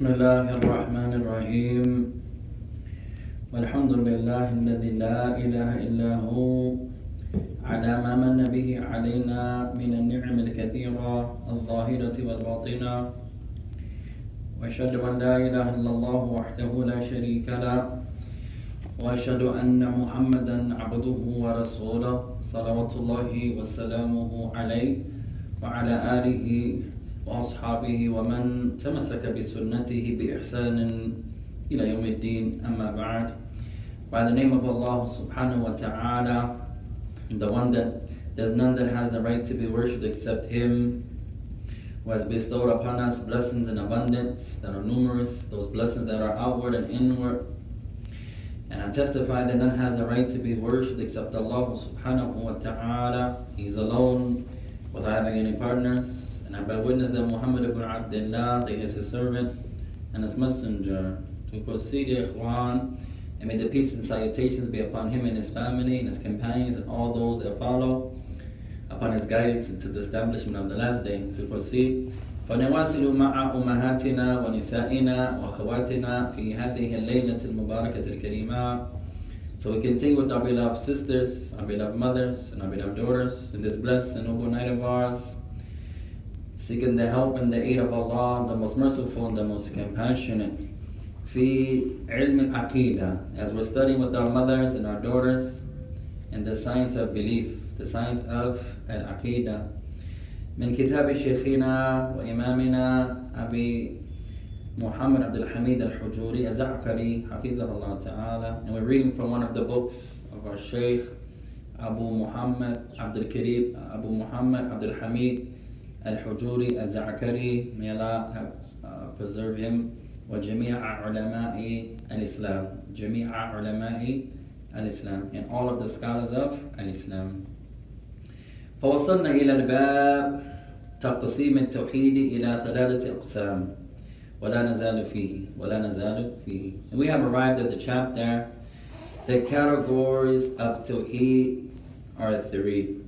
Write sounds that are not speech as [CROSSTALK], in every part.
بسم الله الرحمن الرحيم. والحمد لله الذي لا إله إلا هو على ما من به علينا من النعم الكثيرة الظاهرة والباطنة. وأشهد أن لا إله إلا الله وحده لا شريك له. وأشهد أن محمدا عبده ورسوله صلوات الله وسلامه عليه وعلى آله وأصحابه ومن تمسك بسنته بإحسان إلى يوم الدين أما بعد By the name of Allah subhanahu wa ta'ala the one that there's none that has the right to be worshipped except Him who has bestowed upon us blessings in abundance that are numerous, those blessings that are outward and inward. And I testify that none has the right to be worshipped except Allah subhanahu wa ta'ala. He's alone without having any partners. And I bear witness that Muhammad ibn Abdullah, that he is his servant and his messenger. To proceed, Ikhwan, and may the peace and salutations be upon him and his family and his companions and all those that follow upon his guidance into the establishment of the last day. To proceed, فنواصل مع أمهاتنا ونسائنا وأخواتنا في هذه الليلة المباركة الكريمة So we continue with our beloved sisters, our beloved mothers, and our beloved daughters in this blessed and noble night of ours, seeking the help and the aid of Allah, the most merciful and the most compassionate. في علم العقيدة as we're studying with our mothers and our daughters in the science of belief, the science of al-aqidah. من كتاب شيخنا وإمامنا أبي محمد عبد الحميد الحجوري الزعكري حفظه الله تعالى and we're reading from one of the books of our Shaykh Abu Muhammad Abdul Kareem Abu Muhammad Abdul Hamid Al-Hujuri Al-Za'akari may Allah have, uh, preserve him وجميع علماء الإسلام جميع علماء الإسلام and all of the scholars of الإسلام فوصلنا إلى الباب تقسيم التوحيد إلى ثلاثة أقسام ولا نزال فيه ولا نزال فيه and we have arrived at the chapter the categories of Tawheed are three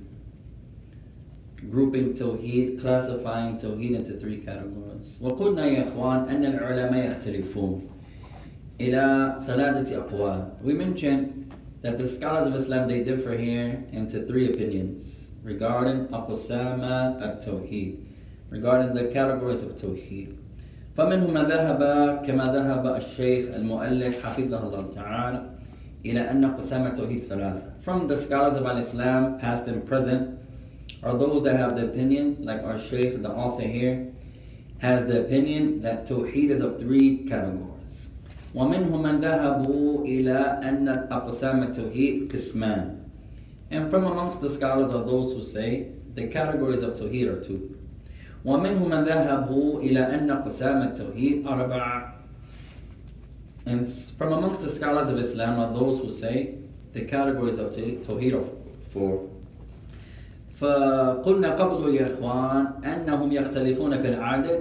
grouping Tawheed, classifying Tawheed into three categories. وقلنا يا إخوان أن العلماء يختلفون إلى ثلاثة أقوال. We mentioned that the scholars of Islam they differ here into three opinions regarding أقسام التوحيد regarding the categories of Tawheed. فمنهم من ذهب كما ذهب الشيخ المؤلف حفظه الله تعالى إلى أن أقسام التوحيد ثلاثة. From the scholars of Islam, past and present, are those that have the opinion, like our Shaykh, the author here, has the opinion that Tawheed is of three categories. ومنهم من ذهبوا إلى أن أقسام التوحيد قسمان. And from amongst the scholars are those who say the categories of Tawheed are two. ومنهم من ذهبوا إلى أن أقسام التوحيد أربعة. And from amongst the scholars of Islam are those who say the categories of Tawheed are four. فقلنا قبل يا إخوان أنهم يختلفون في العدد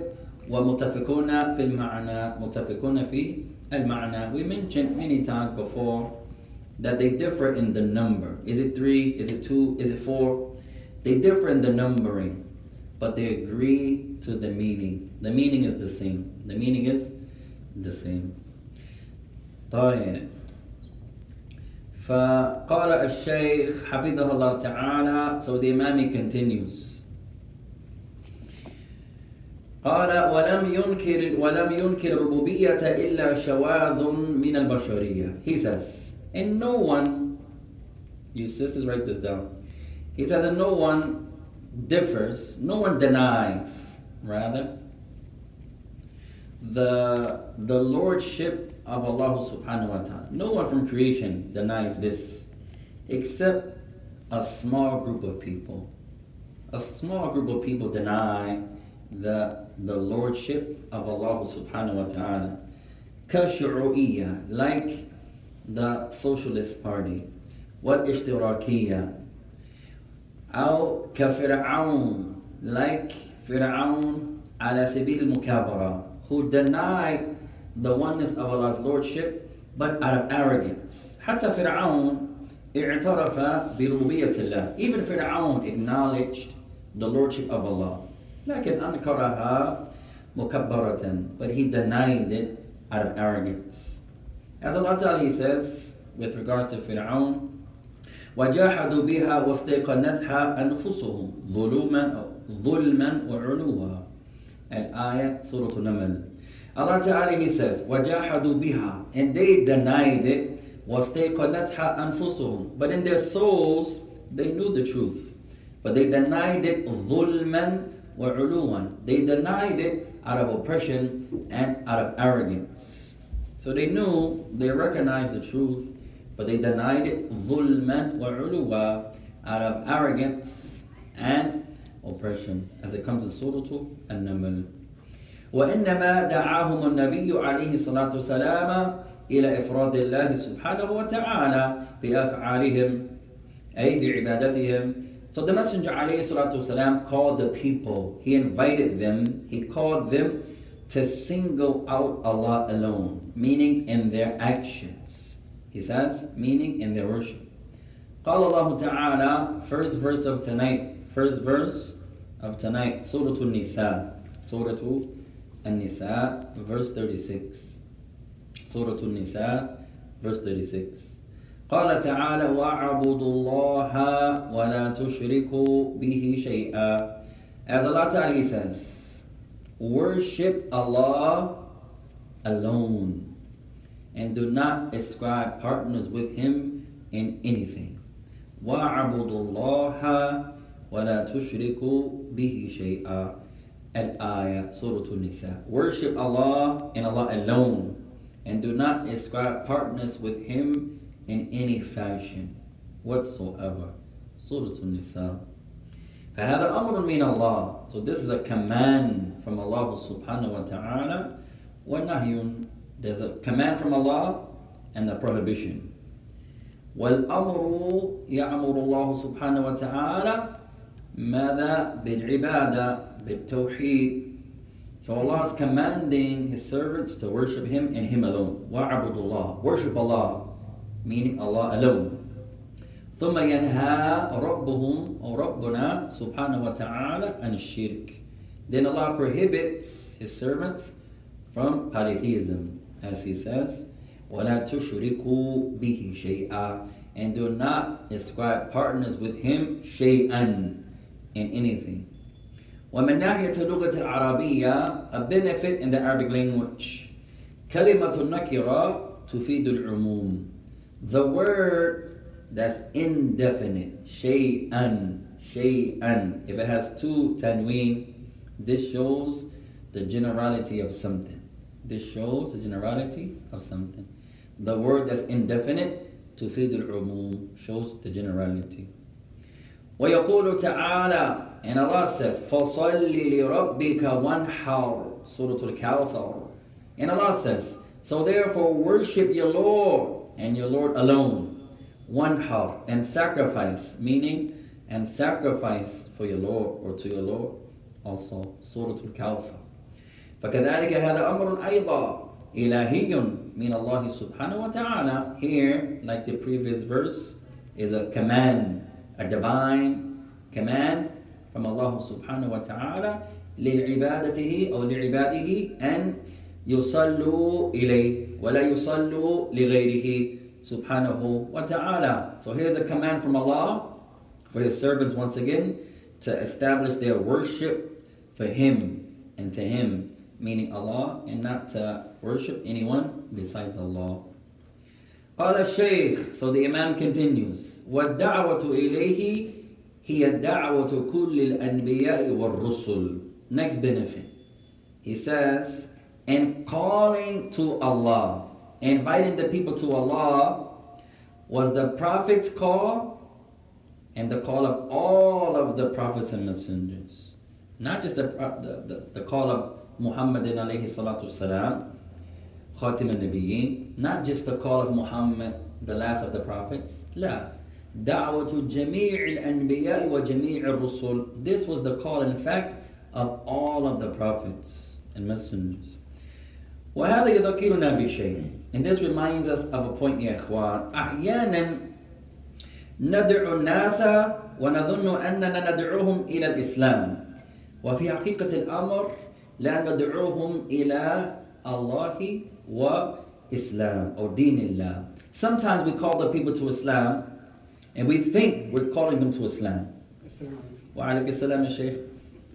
ومتفقون في المعنى متفقون في المعنى We mentioned many times before that they differ in the number. Is it three? Is it two? Is it four? They differ in the numbering, but they agree to the meaning. The meaning is the same. The meaning is the same. طيب فقال الشيخ حفظه الله تعالى so the Imam continues قال ولم ينكر ولم ينكر الربوبية إلا شواذ من البشرية he says and no one you sisters write this down he says and no one differs no one denies rather the the lordship of Allah subhanahu wa ta'ala. No one from creation denies this except a small group of people. A small group of people deny the, the lordship of Allah subhanahu wa ta'ala. كشعوئية like the Socialist Party والاشتراكية أو كفرعون like فرعون على سبيل المكابرة who deny the oneness of Allah's lordship but out of arrogance حتى فرعون اعترف بربوبية الله even فرعون acknowledged the lordship of Allah لكن أنكرها مكبرة but he denied it out of arrogance as Allah Ta'ala says with regards to Fir'aun وجاحدوا بها واستيقنتها أنفسهم ظلما ظلما وعلوا الآية سورة النمل Allah Ta'ala he says وجاحدوا بها and they denied it وَاسْتَيْقَنَتْهَا أَنفُسُهُم But in their souls, they knew the truth. But they denied it ظُلْمًا وَعُلُوًا They denied it out of oppression and out of arrogance. So they knew, they recognized the truth, but they denied it ظُلْمًا وَعُلُوًا out of arrogance and oppression. As it comes in Surah An-Naml. وإنما دعاهم النبي عليه الصلاة والسلام إلى إفراد الله سبحانه وتعالى بأفعالهم أي بعبادتهم So the Messenger عليه الصلاة والسلام called the people, he invited them, he called them to single out Allah alone, meaning in their actions. He says, meaning in their worship. قال الله تعالى, first verse of tonight, first verse of tonight, Surah An-Nisa, Surah An-Nisa, verse 36. Surah An-Nisa, verse 36. قال تعالى وَاعْبُدُوا اللَّهَ وَلَا تُشْرِكُوا بِهِ شَيْئًا As Allah Ta'ala says, worship Allah alone and do not ascribe partners with Him in anything. وَاعْبُدُوا اللَّهَ وَلَا تُشْرِكُوا بِهِ شَيْئًا Al-Ayah, Surah An-Nisa. Worship Allah and Allah alone and do not ascribe partners with him in any fashion whatsoever. Surah An-Nisa. فهذا أمر من الله. So this is a command from Allah subhanahu wa ta'ala. وَنَهْيٌ There's a command from Allah and a prohibition. والأمر يأمر الله سبحانه وتعالى ماذا بالعبادة بالتوحيد so Allah is commanding His servants to worship Him and Him alone. Wa'abudullah. Worship Allah, meaning Allah alone. ثم ينهى ربهم أو ربنا سبحانه وتعالى عن الشرك. Then Allah prohibits His servants from polytheism, as He says, ولا تشركوا به شيئا and do not ascribe partners with Him شيئا in anything. ومن ناحية اللغة العربية a benefit in the Arabic language كلمة النكرة تفيد العموم the word that's indefinite شيئا شيئا if it has two tanween this shows the generality of something this shows the generality of something the word that's indefinite تفيد العموم shows the generality ويقول تعالى and Allah says, فَصَلِّ لِرَبِّكَ وَانْحَرْ Surah Al-Kawthar. And Allah says, so therefore worship your Lord and your Lord alone. Wanhar and sacrifice, meaning and sacrifice for your Lord or to your Lord. Also, Surah Al-Kawthar. فكذلك هذا أمر أيضا إلهي من الله سبحانه وتعالى. Here, like the previous verse, is a command, a divine command from Allah subhanahu wa ta'ala لعبادته أو لعباده أن يصلوا إليه ولا يصلوا لغيره subhanahu wa ta'ala. So here's a command from Allah for his servants once again to establish their worship for him and to him, meaning Allah, and not to worship anyone besides Allah. قال الشيخ, so the Imam continues, وَالدَّعْوَةُ إِلَيْهِ هي دعوة كل الأنبياء والرسل next benefit he says and calling to Allah inviting the people to Allah was the prophet's call and the call of all of the prophets and messengers not just the, the, the, the call of Muhammad alayhi salatu salam Khatim al-Nabiyyin not just the call of Muhammad the last of the prophets لا دعوة جميع الأنبياء وجميع الرسل This was the call in fact of all of the prophets and messengers وهذا يذكرنا بشيء And this reminds us of a point يا إخوان أحيانا ندعو الناس ونظن أننا ندعوهم إلى الإسلام وفي حقيقة الأمر لا ندعوهم إلى الله وإسلام or دين الله. Sometimes we call the people to Islam and we think we're calling them to Islam. وعليك السلام يا شيخ.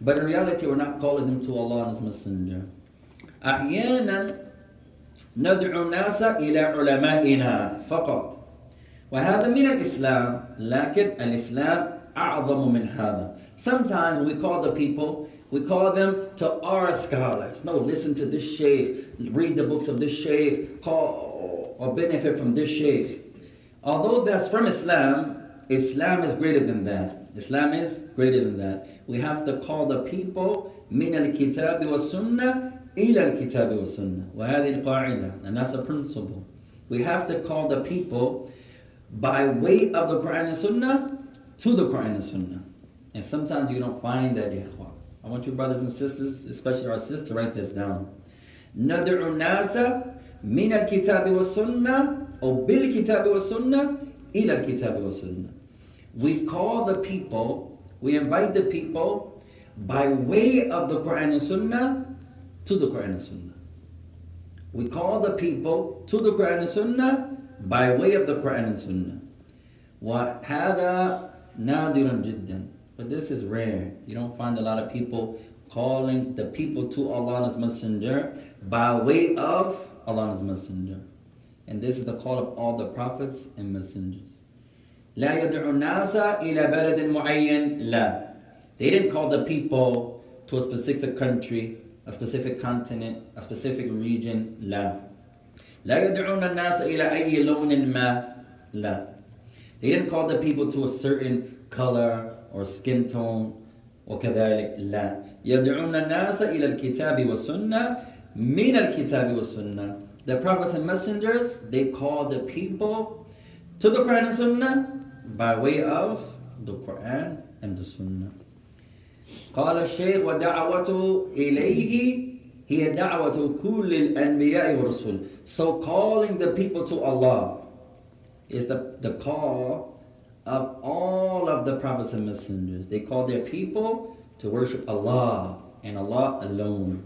But in reality we're not calling them to Allah and His Messenger. أحيانا ندعو الناس إلى علمائنا فقط وهذا من الإسلام لكن الإسلام أعظم من هذا Sometimes we call the people, we call them to our scholars. No, listen to this sheikh, read the books of this sheikh, call or benefit from this sheikh. Although that's from Islam, Islam is greater than that. Islam is greater than that. We have to call the people من الكتاب والسنة إلى الكتاب والسنة وهذه القاعدة and that's a principle. We have to call the people by way of the Quran and Sunnah to the Quran and Sunnah. And sometimes you don't find that, ikhwan. I want you brothers and sisters, especially our sisters, to write this down. ندعو الناس من الكتاب والسنة أو بالكتاب والسنة إلى الكتاب والسنة. We call the people, we invite the people by way of the Quran and Sunnah to the Quran and Sunnah. We call the people to the Quran and Sunnah by way of the Quran and Sunnah. وهذا نادر جدا. But this is rare. You don't find a lot of people calling the people to Allah's Messenger by way of Allah's Messenger. And this is the call of all the prophets and messengers. لا يدعو الناس إلى بلد معين لا. They didn't call the people to a specific country, a specific continent, a specific region لا. لا يدعون الناس إلى أي لون ما لا. They didn't call the people to a certain color or skin tone وكذلك لا يدعون الناس إلى الكتاب والسنة من الكتاب والسنة The prophets and messengers, they call the people to the Quran and Sunnah by way of the Quran and the Sunnah. قال الشيخ ودعوته إليه هي دعوة كل الأنبياء والرسل. So calling the people to Allah is the, the call of all of the prophets and messengers. They call their people to worship Allah and Allah alone.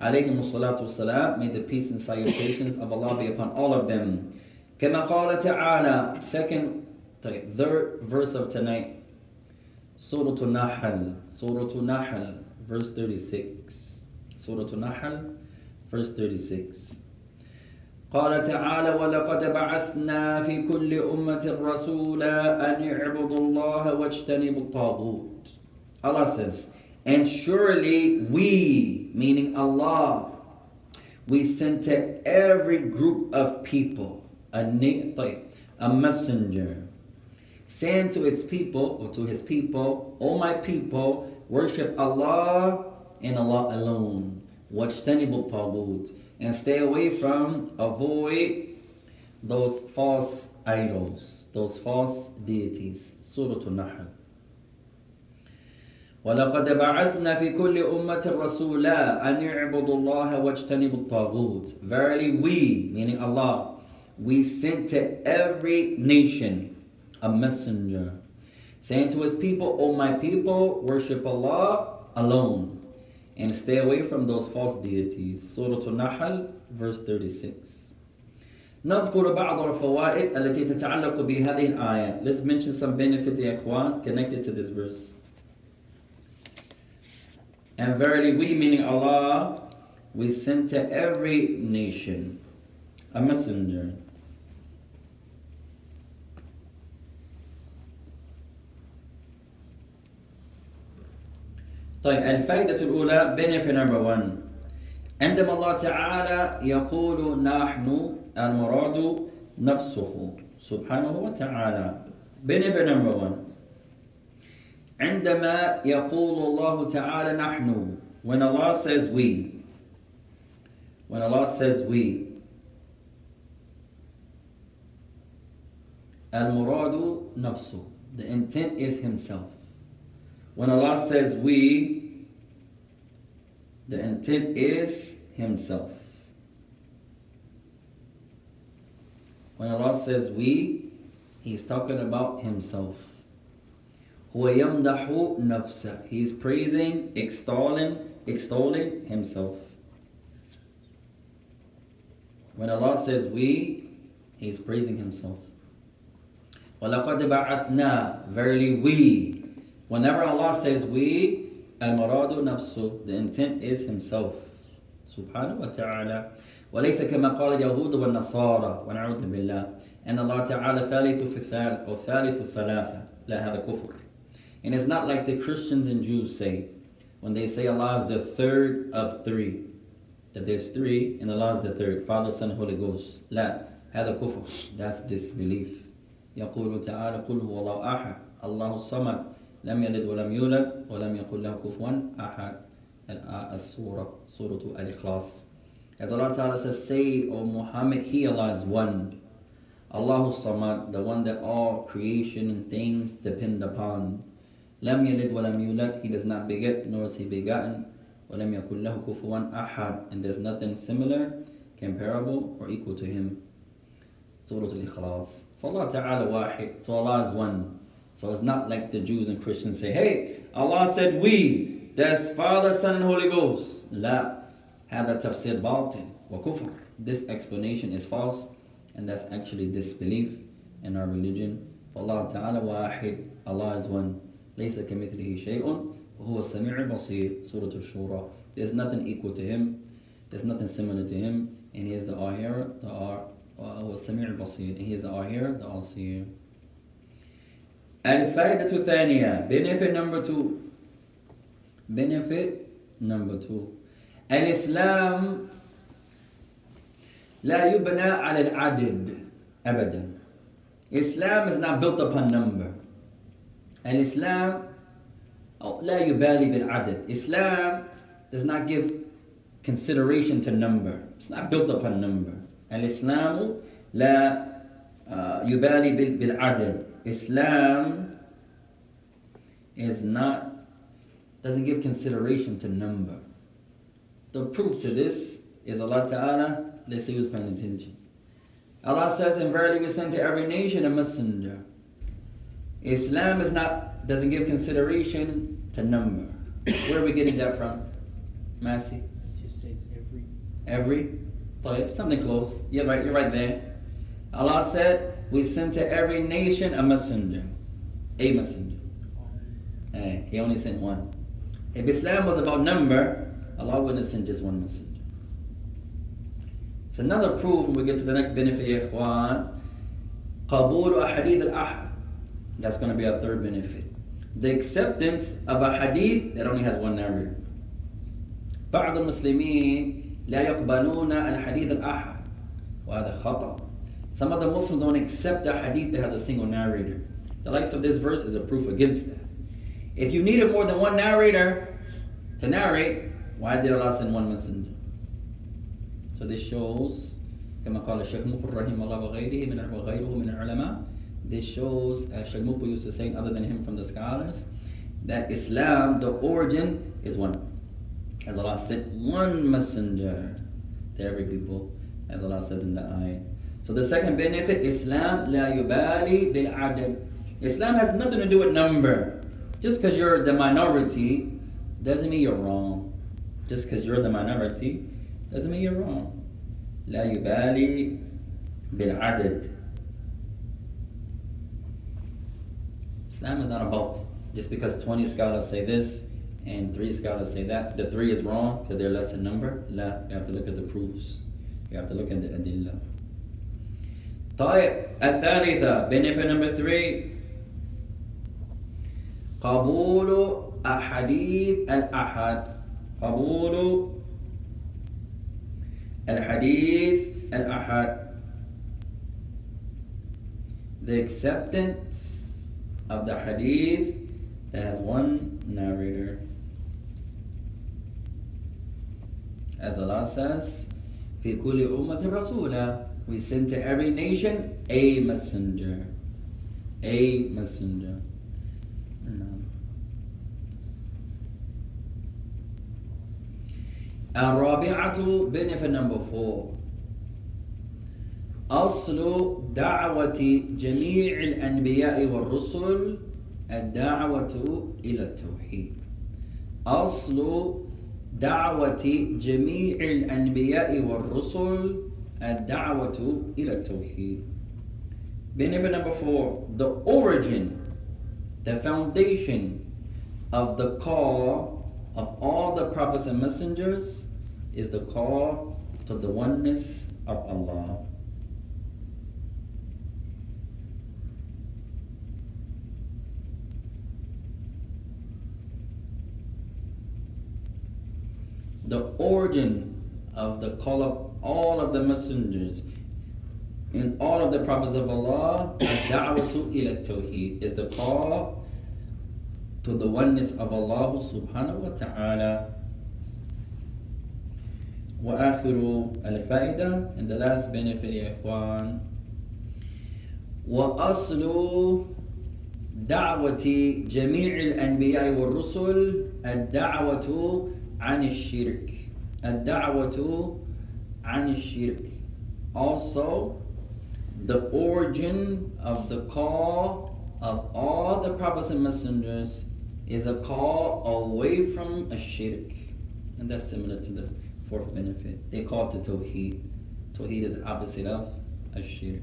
Alaykum salatu wasalam. May the peace and salutations of Allah be upon all of them. كما قال تعالى second third verse of tonight Surah An-Nahl Surah An-Nahl verse 36 Surah An-Nahl verse 36 قال تعالى ولقد بعثنا في كل أمة رسولا أن اعبدوا الله واجتنبوا الطاغوت Allah says and surely we meaning Allah. We sent to every group of people a ni'ti, a messenger, saying to its people, or to his people, O my people, worship Allah and Allah alone. Watch Wajtanibu tagut. And stay away from, avoid those false idols, those false deities. Surah An-Nahl. ولقد بعثنا في كل أمة رسولا أن يعبدوا الله واجتنبوا الطاغوت. Verily we, meaning Allah, we sent to every nation a messenger, saying to his people, O my people, worship Allah alone and stay away from those false deities. Surah An-Nahl, verse 36. نذكر بعض الفوائد التي تتعلق بهذه الآية. Let's mention some benefits, يا إخوان, connected to this verse. And verily we, meaning Allah, we sent to every nation a messenger طيب الفائدة الأولى benefit number one عندما الله تعالى يقول نحن المراد نفسه سبحانه وتعالى benefit number one عندما يقول الله تعالى نحن when Allah says we when Allah says we المراد نفسه the intent is himself When Allah says we, the intent is Himself. When Allah says we, He's talking about Himself. هو يمدح نفسه. He's praising, extolling extolling Himself. When Allah says we, He's praising Himself. وَلَقَدْ بَعَثْنَا Verily we. Whenever Allah says we, الْمَرَادُ نَفْسُ The intent is Himself. سبحانه وتعالى وليس كما قال اليهود والنصارى ونعوذ بالله أن الله تعالى ثالث في الثالث أو ثالث الثلاثة لا هذا كفر and it's not like the Christians and Jews say when they say Allah is the third of three that there's three and Allah is the third Father Son Holy Ghost لا هذا كفر that's disbelief يقول تعالى قل هو الله أحد الله الصمد لم يلد ولم يولد ولم يقل له كفوا أحد السورة سورة الإخلاص As Allah Ta'ala says, say, O Muhammad, He Allah is one. Allah Samad, the one that all creation and things depend upon. Lam yalid wa lam yulad, He does not beget, nor is He begotten. ولم يكن له كفوا أحد and there's nothing similar, comparable, or equal to Him. Surah Al-Ikhlas. For Allah Ta'ala wahid, so Allah is one. So it's not like the Jews and Christians say, hey, Allah said we, that's Father, Son, and Holy Ghost. La. هذا تفسير باطل وكفر. This explanation is false and that's actually disbelief in our religion. فالله تعالى واحد Allah is one. ليس كمثله شيء وهو السميع البصير سورة الشورى. There's nothing equal to him. There's nothing similar to him. And he is the all-hearer, the all, هو السميع البصير. And he is the all-hearer, the all-seer. الفائدة الثانية benefit number two benefit number two الإسلام لا يبنى على العدد أبدا Islam is not built upon number الإسلام لا يبالي بالعدد Islam does not give consideration to number It's not built upon number الإسلام لا يبالي بالعدد Islam is not doesn't give consideration to number the proof to this is Allah Ta'ala, let's see who's paying attention. Allah says, and verily we send to every nation a messenger. Islam is not doesn't give consideration to number. Where are we getting that from? Massey? It just says every. Every? طيب, something close. You're right, you're right there. Allah said, we sent to every nation a messenger. A messenger. Hey, he only sent one. If Islam was about number, Allah wouldn't send just one messenger. It's another proof when we get to the next benefit, ya ikhwan. قبول أحاديث الأحد. That's going to be our third benefit. The acceptance of a hadith that only has one narrator. بعض المسلمين لا يقبلون الحديث الأحد وهذا خطأ. Some of the Muslims don't accept a hadith that has a single narrator. The likes of this verse is a proof against that. If you needed more than one narrator to narrate, why did Allah send one messenger? So this shows كما قال الشيخ مقر رحمه الله وغيره من وغيره من العلماء this shows, as used to say, other than him from the scholars, that Islam, the origin is one. As Allah sent one messenger to every people, as Allah says in the ayah. So the second benefit, Islam la yubali bil adad. Islam has nothing to do with number. Just because you're the minority doesn't mean you're wrong. Just because you're the minority doesn't mean you're wrong. La yubali bil adad. Islam is not about just because 20 scholars say this and three scholars say that. The three is wrong because they're less in number. لا, you have to look at the proofs. You have to look at the adillah. طيب الثالثة benefit number three قبول أحاديث الأحد قبول الحديث الأحد the acceptance of the hadith that has one narrator as Allah says في كل أمة رسولا we send to every nation a messenger a messenger الرابعة benefit number four أصل دعوة جميع الأنبياء والرسل الدعوة إلى التوحيد أصل دعوة جميع الأنبياء والرسل الدعوة إلى التوحيد Benefit number four, the origin, the foundation of the call of all the prophets and messengers is the call to the oneness of Allah. The origin of the call of all of the messengers in all of the prophets of Allah, [COUGHS] da'watu ila tawheed is the call to the oneness of Allah subhanahu wa ta'ala. وآخر الفائدة and the last benefit يا إخوان وأصل دعوة جميع الأنبياء والرسل الدعوة عن الشرك الدعوة عن الشرك also the origin of the call of all the prophets and messengers is a call away from a shirk and that's similar to the fourth benefit they call it the tawheed tawheed is the opposite of a shirk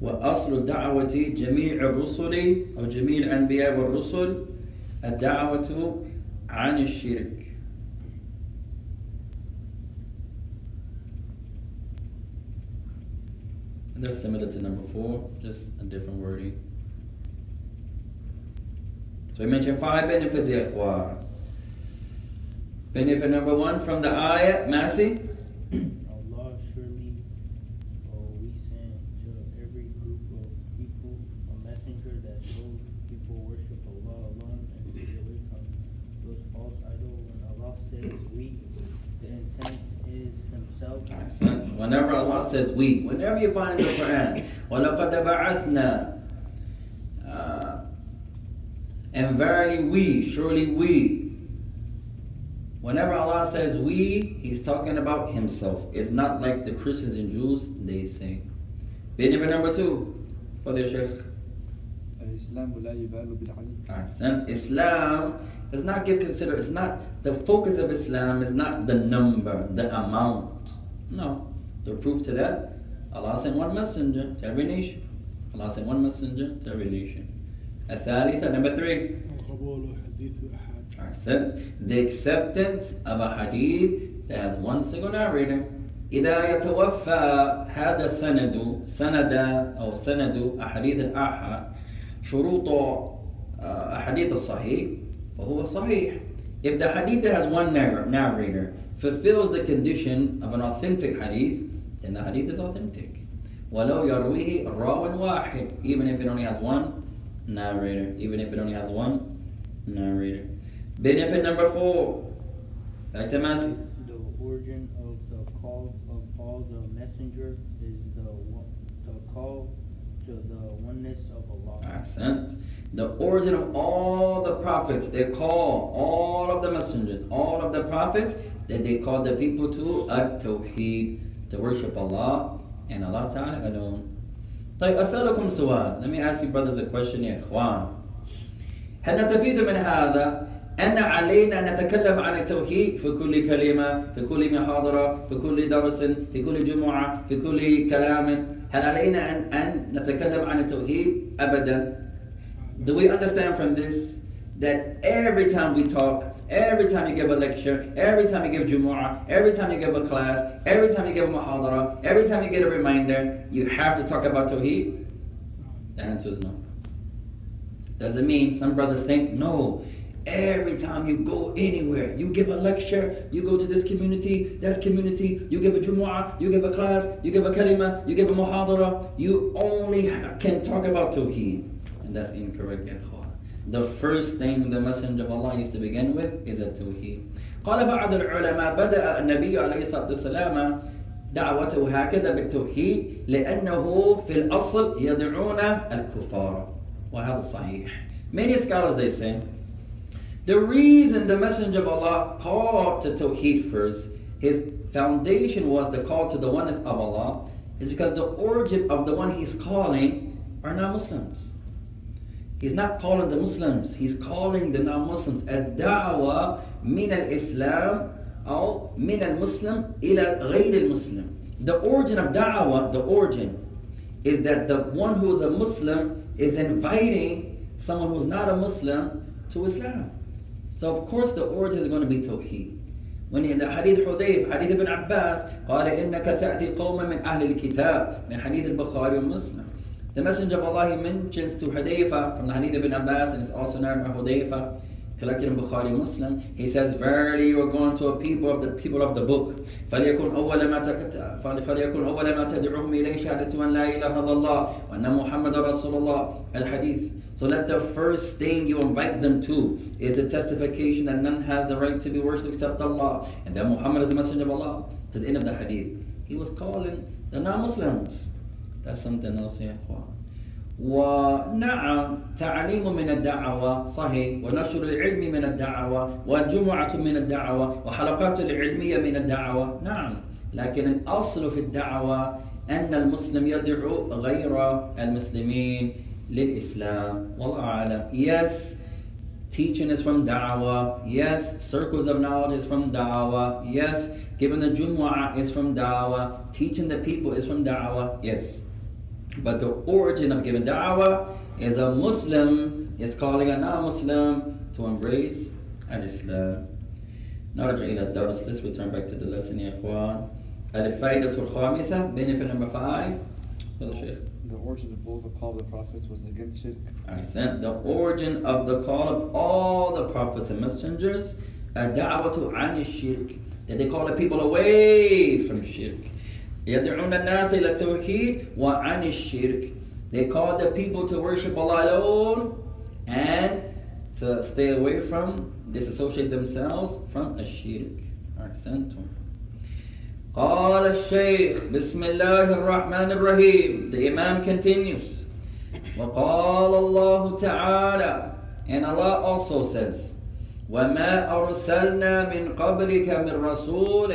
وأصل دعوة جميع الرسل أو جميع الأنبياء والرسل الدعوة عن الشرك And that's similar to number four, just a different wording. So we mentioned five benefits here. Benefit number one from the ayat, Massey. Whenever Allah says we, whenever you find in the Quran, [LAUGHS] وَلَقَدْ بَعَثْنَا uh, And verily we, surely we. Whenever Allah says we, He's talking about Himself. It's not like the Christians and Jews, they say. Benefit number two, for the Sheikh. Islam does not give consider. It's not the focus of Islam. Is not the number, the amount. No, the proof to that, Allah sent one messenger to every nation. Allah sent one messenger to every nation. الثالثة, number three. Accept the acceptance of a hadith that has one single narrator. إذا يتوفى هذا السند سند أو سند أحاديث الآحاد شروط أحاديث الصحيح فهو صحيح. If the hadith that has one narrator fulfills the condition of an authentic hadith, then the hadith is authentic. وَلَوْ يَرْوِهِ رَاوٍ وَاحِدٍ Even if it only has one narrator. Even if it only has one narrator. Benefit number four. Back to Masi. The origin of the call of all the messenger is the, the call to the oneness of Allah. Accent. The origin of all the prophets, they call all of the messengers, all of the prophets, that they call the people to at-tawheed to worship Allah and Allah Ta'ala alone. طيب أسألكم سؤال. Let me ask you brothers a question يا إخوان. هل نستفيد من هذا أن علينا أن نتكلم عن التوحيد في كل كلمة في كل محاضرة في كل درس في كل جمعة في كل كلام هل علينا أن, أن نتكلم عن التوحيد أبدا Do we understand from this that every time we talk Every time you give a lecture, every time you give Jumu'ah, every time you give a class, every time you give a muhadara, every time you get a reminder, you have to talk about Tawheed? The answer is no. Does it mean some brothers think, no, every time you go anywhere, you give a lecture, you go to this community, that community, you give a Jumu'ah, you give a class, you give a kalima, you give a muhadara, you only can talk about Tawheed. And that's incorrect, ya the first thing the Messenger of Allah used to begin with is a tawheed. قال بعض العلماء بدأ النبي عليه الصلاة والسلام دعوته هكذا بالتوحيد لأنه في الأصل يدعون الكفار وهذا صحيح. Many scholars they say the reason the Messenger of Allah called to Tawheed first, his foundation was the call to the oneness of Allah, is because the origin of the one he's calling are non-Muslims. He's not calling the Muslims, he's calling the non-Muslims. الدعوة من الإسلام أو من المسلم إلى غير المسلم. The origin of da'wah, the origin, is that the one who is a Muslim is inviting someone who's not a Muslim to Islam. So of course the origin is going to be Tawheed. When in the Hadith Hudayf, Hadith ibn Abbas, قال إنك تأتي قوما من أهل الكتاب من حديث البخاري ومسلم. The Messenger of Allah he mentions to Hudayfa from the Hadith ibn Abbas and it's also known by Hudayfa collected in Bukhari Muslim, he says, Verily you are going to a people of the people of the book. فليكن أول ما فليكن أول ما تدعوهم إليه شهادة أن لا إله إلا الله وأن محمد رسول الله الحديث. So let the first thing you invite them to is the testification that none has the right to be worshipped except Allah and that Muhammad is the messenger of Allah. To the end of the hadith. He was calling the non-Muslims. تقسم النصيحة ونعم تعليم من الدعوة صحيح. ونشر العلم من الدعوة وجمعة من الدعوة وحلقات العلمية من الدعوة. نعم. لكن الأصل في الدعوة أن المسلم يدعو غير المسلمين للإسلام. والله أعلم. Yes teaching is from da'wah yes circles of knowledge is from da'wah yes giving the jumu'ah is from da'wah teaching the people is from da'wah yes. but the origin of giving da'wah is a Muslim is calling a non-Muslim to embrace al-Islam. نرجع إلى الدرس. Let's return back to the lesson يا إخوان. الفائدة الخامسة benefit number five. The origin of both the call of the prophets was against shirk. I said the origin of the call of all the prophets and messengers, الدعوة عن الشرك. That they call the people away from shirk. يدعون الناس إلى التوحيد وعن الشرك. They call the people to worship Allah alone and to stay away from, disassociate themselves from الشرك. أحسنتم. قال الشيخ بسم الله الرحمن الرحيم. The Imam continues. وقال الله تعالى and Allah also says وما أرسلنا من قبلك من رسول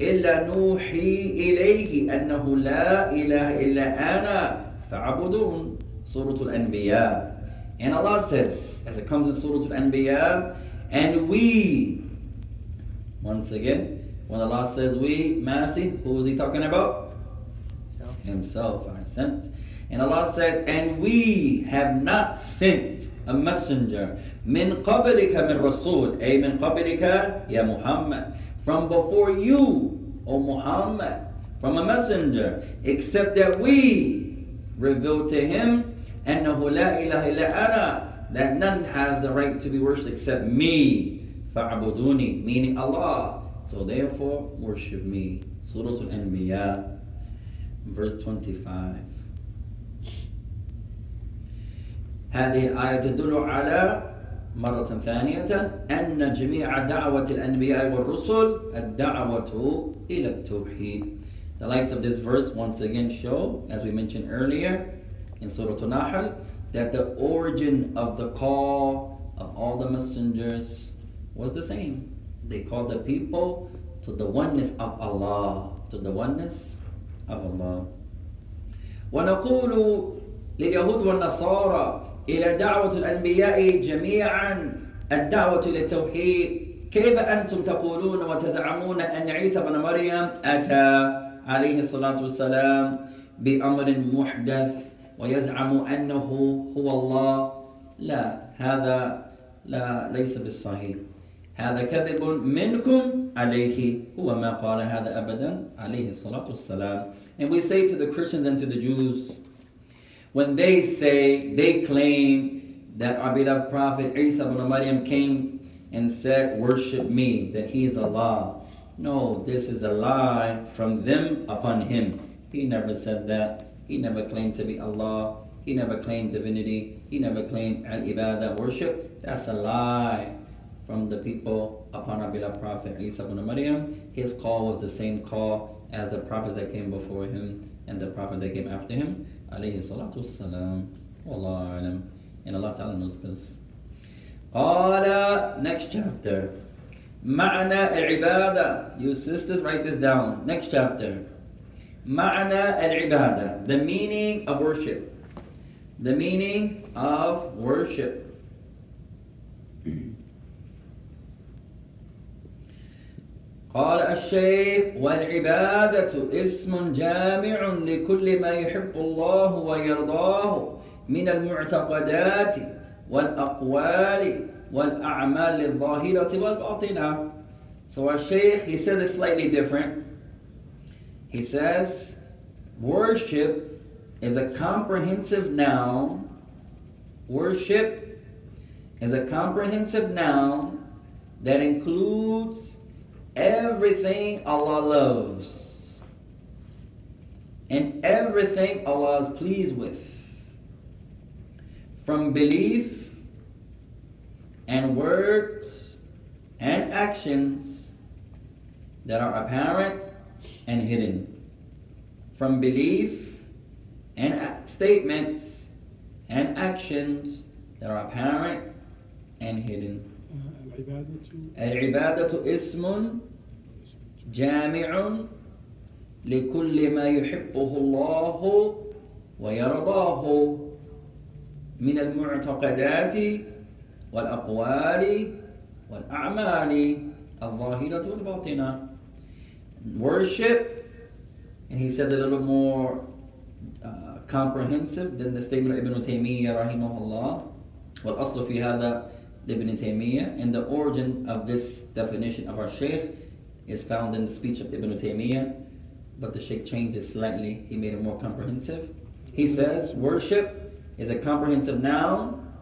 إلا نوحي إليه أنه لا إله إلا أنا فاعبدون Surah Al-Anbiya and Allah says as it comes in Surah Al-Anbiya and we once again when Allah says we Masi who is he talking about Himself. himself I sent and Allah says and we have not sent a messenger من قبلك من رسول أي من قبلك يا محمد from before you, O Muhammad, from a messenger, except that we revealed to him أنه لا إله إلا أنا that none has the right to be worshipped except me فاعبدوني meaning Allah so therefore worship me Surah Al-Anbiya verse 25 هذه الآية تدل على مرة ثانية أن جميع دعوة الأنبياء والرسل الدعوة إلى التوحيد. The likes of this verse once again show, as we mentioned earlier in Surah An-Nahl, that the origin of the call of all the messengers was the same. They called the people to the oneness of Allah, to the oneness of Allah. ونقول لليهود والنصارى إلى دعوة الأنبياء جميعا. الدعوة إلى التوحيد كيف أنتم تقولون وتزعمون أن عيسى بن مريم أتى؟ عليه الصلاة والسلام بأمر محدث ويزعم أنه هو الله. لا هذا لا ليس بالصحيح. هذا كذب منكم عليه. هو ما قال هذا أبدا عليه الصلاة والسلام. And we say to the Christians and to the Jews when they say, they claim that our beloved Prophet Isa ibn Maryam came and said, Worship me, that he is Allah. No, this is a lie from them upon him. He never said that. He never claimed to be Allah. He never claimed divinity. He never claimed al ibadah, worship. That's a lie from the people upon our beloved Prophet Isa ibn Maryam. His call was the same call as the prophets that came before him and the prophet that came after him. عليه الصلاة والسلام. Wallahu alam. And Allah Ta'ala knows best. Next chapter. Ma'na al-ibadah. You sisters, write this down. Next chapter. Ma'na al-ibadah. The meaning of worship. The meaning of worship. قال الشيخ والعبادة اسم جامع لكل ما يحب الله ويرضاه من المعتقدات والأقوال والأعمال الظاهرة والباطنة So our Shaykh, he says it slightly different. He says, worship is a comprehensive noun. Worship is a comprehensive noun that includes everything Allah loves and everything Allah is pleased with. From belief and words and actions that are apparent and hidden. From belief and statements and actions that are apparent and hidden. العبادة اسم جامع لكل ما يحبه الله ويرضاه من المعتقدات والأقوال والأعمال الظاهرة والباطنة. Worship and he says a little more uh, comprehensive than the statement of Ibn Taymiyyah rahimahullah. والأصل في هذا Ibn Taymiyyah and the origin of this definition of our Shaykh is found in the speech of Ibn Taymiyyah but the Shaykh changed it slightly. He made it more comprehensive. He says worship is a comprehensive noun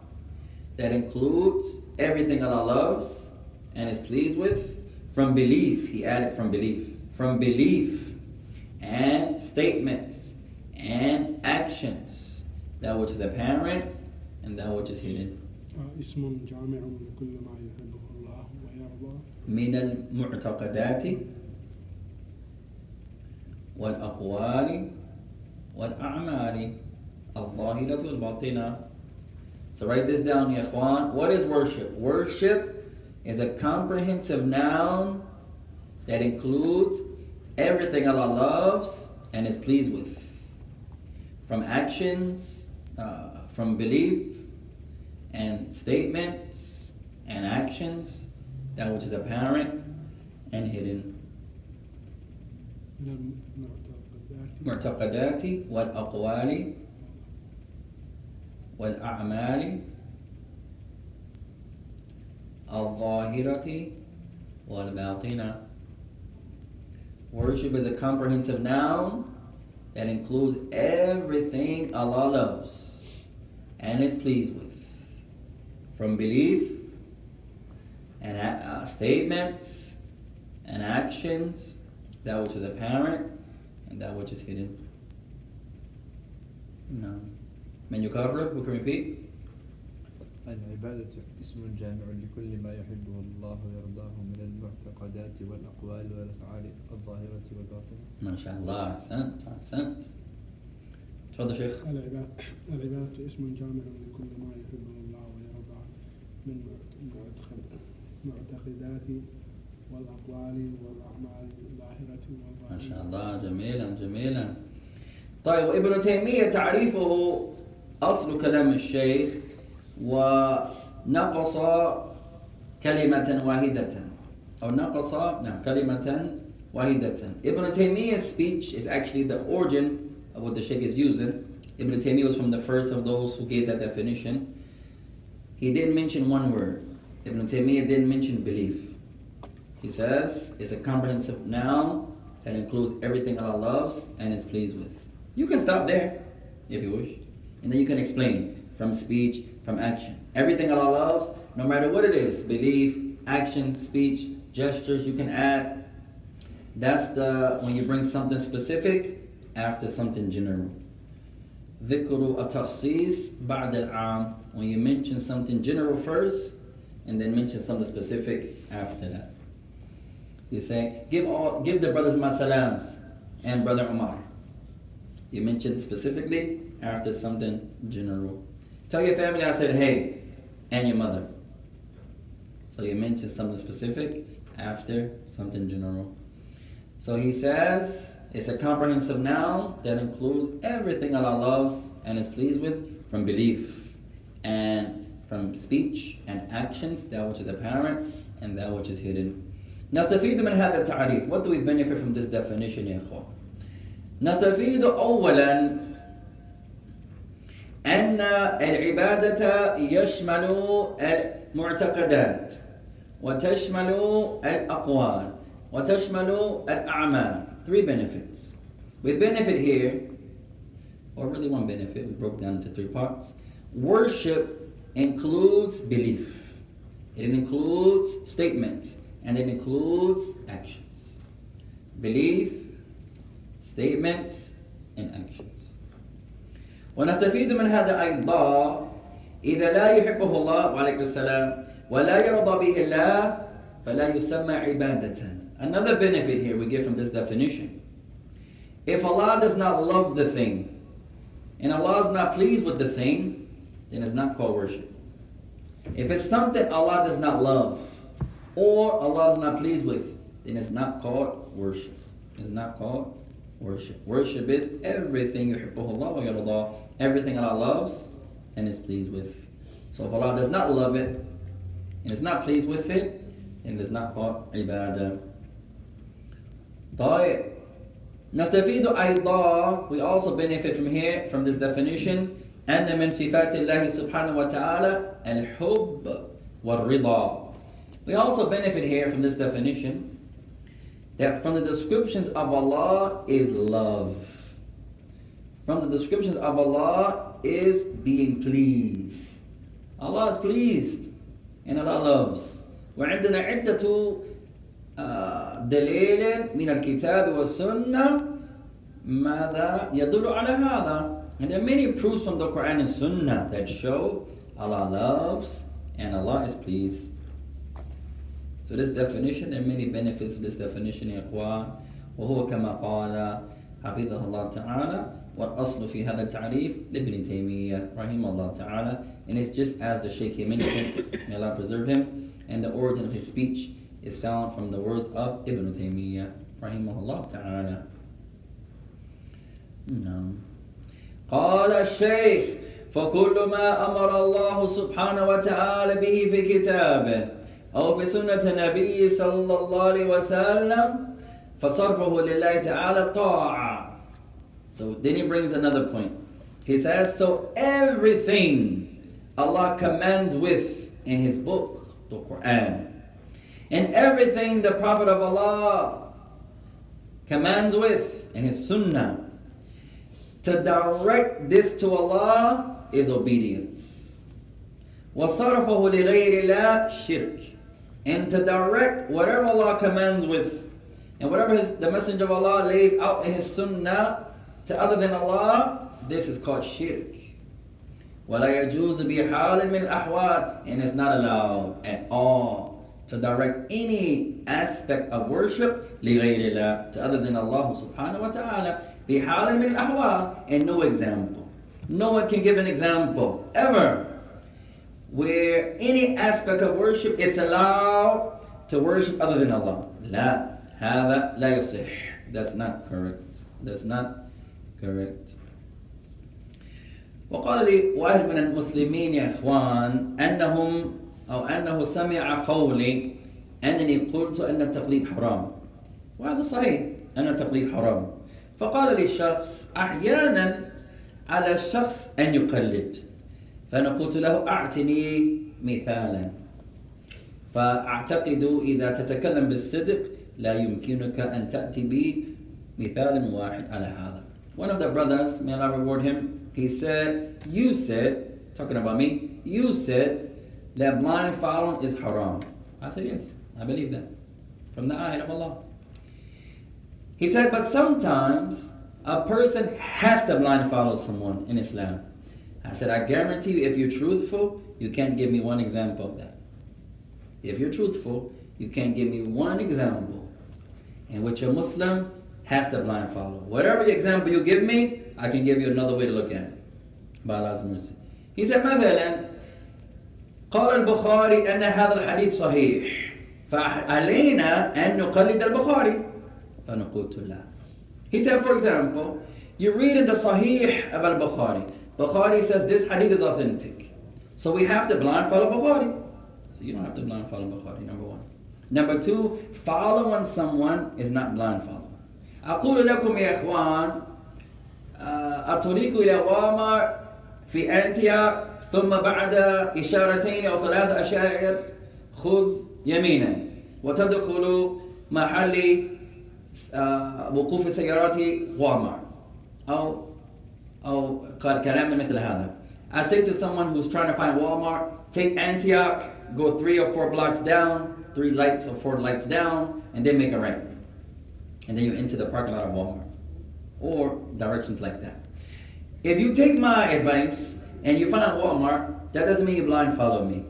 that includes everything Allah loves and is pleased with from belief he added from belief from belief and statements and actions that which is apparent and that which is hidden اسم جامع لكل ما يحبه الله ويرضاه من المعتقدات والأقوال والأعمال الظاهرة والباطنة So write this down, ya What is worship? Worship is a comprehensive noun that includes everything Allah loves and is pleased with. From actions, uh, from belief, and statements and actions, that which is apparent and hidden. معتقدات والأقوال والأعمال الظاهرة والباطنة Worship is a comprehensive noun that includes everything Allah loves and is pleased with from belief and uh, statements and actions, that which is apparent and that which is hidden. No. من يكرر we can repeat العبادة اسم جامع لكل ما يحبه الله ويرضاه من المعتقدات والأقوال والأفعال الظاهرة والباطنة ما شاء الله أحسنت أحسنت تفضل شيخ العبادة العبادة اسم جامع لكل ما يحبه الله من معتقدات والأقوال والأعمال الظاهرة والباطنة ما شاء الله جميلا جميلا طيب وابن تيمية تعريفه أصل كلام الشيخ ونقص كلمة واحدة أو نقص نعم كلمة واحدة Ibn Taymiyyah's speech is actually the origin of what the Sheikh is using. Ibn Taymiyyah was from the first of those who gave that definition. He didn't mention one word. Ibn Taymiyyah didn't mention belief. He says it's a comprehensive noun that includes everything Allah loves and is pleased with. You can stop there if you wish. And then you can explain from speech, from action. Everything Allah loves, no matter what it is, belief, action, speech, gestures, you can add. That's the when you bring something specific after something general. ذكر التخصيص بعد العام when you mention something general first and then mention something specific after that. You say, give all give the brothers my salams and brother Umar. You mention specifically after something general. Tell your family I said hey and your mother. So you mention something specific after something general. So he says, It's a comprehensive noun that includes everything Allah loves and is pleased with from belief and from speech and actions, that which is apparent and that which is hidden. نستفيد من هذا التعريف. What do we benefit from this definition يا إخوان؟ نستفيد أولا أن العبادة يشمل المعتقدات وتشمل الأقوال وتشمل الأعمال three benefits we benefit here or really one benefit we broke down into three parts worship includes belief it includes statements and it includes actions belief statements and actions ونستفيد من هذا أيضا إذا لا يحبه الله وعليكم السلام ولا يرضى به الله فلا يسمى عبادة Another benefit here we get from this definition. If Allah does not love the thing and Allah is not pleased with the thing, then it's not called worship. If it's something Allah does not love or Allah is not pleased with, then it's not called worship. It's not called worship. Worship is everything يحبه الله ويرضاه everything Allah loves and is pleased with. So if Allah does not love it and is not pleased with it, then it's not called ibadah. طيب نستفيد أيضا we also benefit from here from this definition أن من صفات الله سبحانه وتعالى الحب والرضا we also benefit here from this definition that from the descriptions of Allah is love from the descriptions of Allah is being pleased. Allah is pleased and Allah loves. وعندنا عدة دليل من الكتاب والسنة ماذا يدل على هذا and there are many proofs from the Quran and Sunnah that show Allah loves and Allah is pleased. So this definition, there are many benefits of this definition يا إخوان وهو كما قال حفظه الله تعالى والأصل في هذا التعريف لابن تيمية رحمه الله تعالى and it's just as the Shaykh he mentions may Allah preserve him and the origin of his speech is found from the words of Ibn Taymiyyah رحمه الله تعالى نعم قال الشيخ فكل ما أمر الله سبحانه وتعالى به في كتابه أو في سنة النبي صلى الله عليه وسلم فصرفه لله تعالى طاعة So then he brings another point. He says, So everything Allah commands with in His book, the Quran, and everything the Prophet of Allah commands with in His Sunnah, to direct this to Allah is obedience. وَصَرَفَهُ لِغَيْرِ اللَّهِ shirk. And to direct whatever Allah commands with, and whatever his, the Messenger of Allah lays out in His Sunnah, to other than Allah, this is called shirk. وَلَا يَجُوزُ بِحَالٍ مِنْ الْأَحْوَالِ And it's not allowed at all to direct any aspect of worship لِغَيْرِ اللَّهِ to other than Allah subhanahu wa ta'ala بِحَالٍ مِنْ الْأَحْوَالِ And no example. No one can give an example, ever, where any aspect of worship it's allowed to worship other than Allah. لا هذا لا يصح. That's not correct. That's not correct. وقال لي واحد من المسلمين يا اخوان انهم او انه سمع قولي انني قلت ان التقليد حرام وهذا صحيح ان التقليد حرام فقال لي الشخص أحيانا على الشخص ان يقلد فانا قلت له اعطني مثالا فاعتقد اذا تتكلم بالصدق لا يمكنك ان تاتي بمثال واحد على هذا One of the brothers, may Allah reward him, he said, You said, talking about me, you said that blind following is haram. I said, Yes, I believe that. From the ayah of Allah. He said, But sometimes a person has to blind follow someone in Islam. I said, I guarantee you, if you're truthful, you can't give me one example of that. If you're truthful, you can't give me one example in which a Muslim has to blind follow. Whatever example you give me, I can give you another way to look at it. By Allah's mercy. He said, مثلا قال البخاري أن هذا الحديث صحيح فعلينا أن نقلد البخاري فأنا قلت He said, for example, you read in the Sahih of Al Bukhari. Says this hadith is authentic. So we have to blind follow Bukhari. So you don't have to blind follow Bukhari, number one. Number two, following someone is not blind following. أقول لكم يا إخوان الطريق إلى وامر في أنتيا ثم بعد إشارتين أو ثلاث أشائر خذ يمينا وتدخل محل وقوف سيارات وامر أو أو كلام مثل هذا. I say to someone who's trying to find Walmart, take Antioch, go three or four blocks down, three lights or four lights down, and then make a right. And then you enter the parking lot of Walmart. Or directions like that. If you take my advice and you find Walmart, that doesn't mean you blind follow me.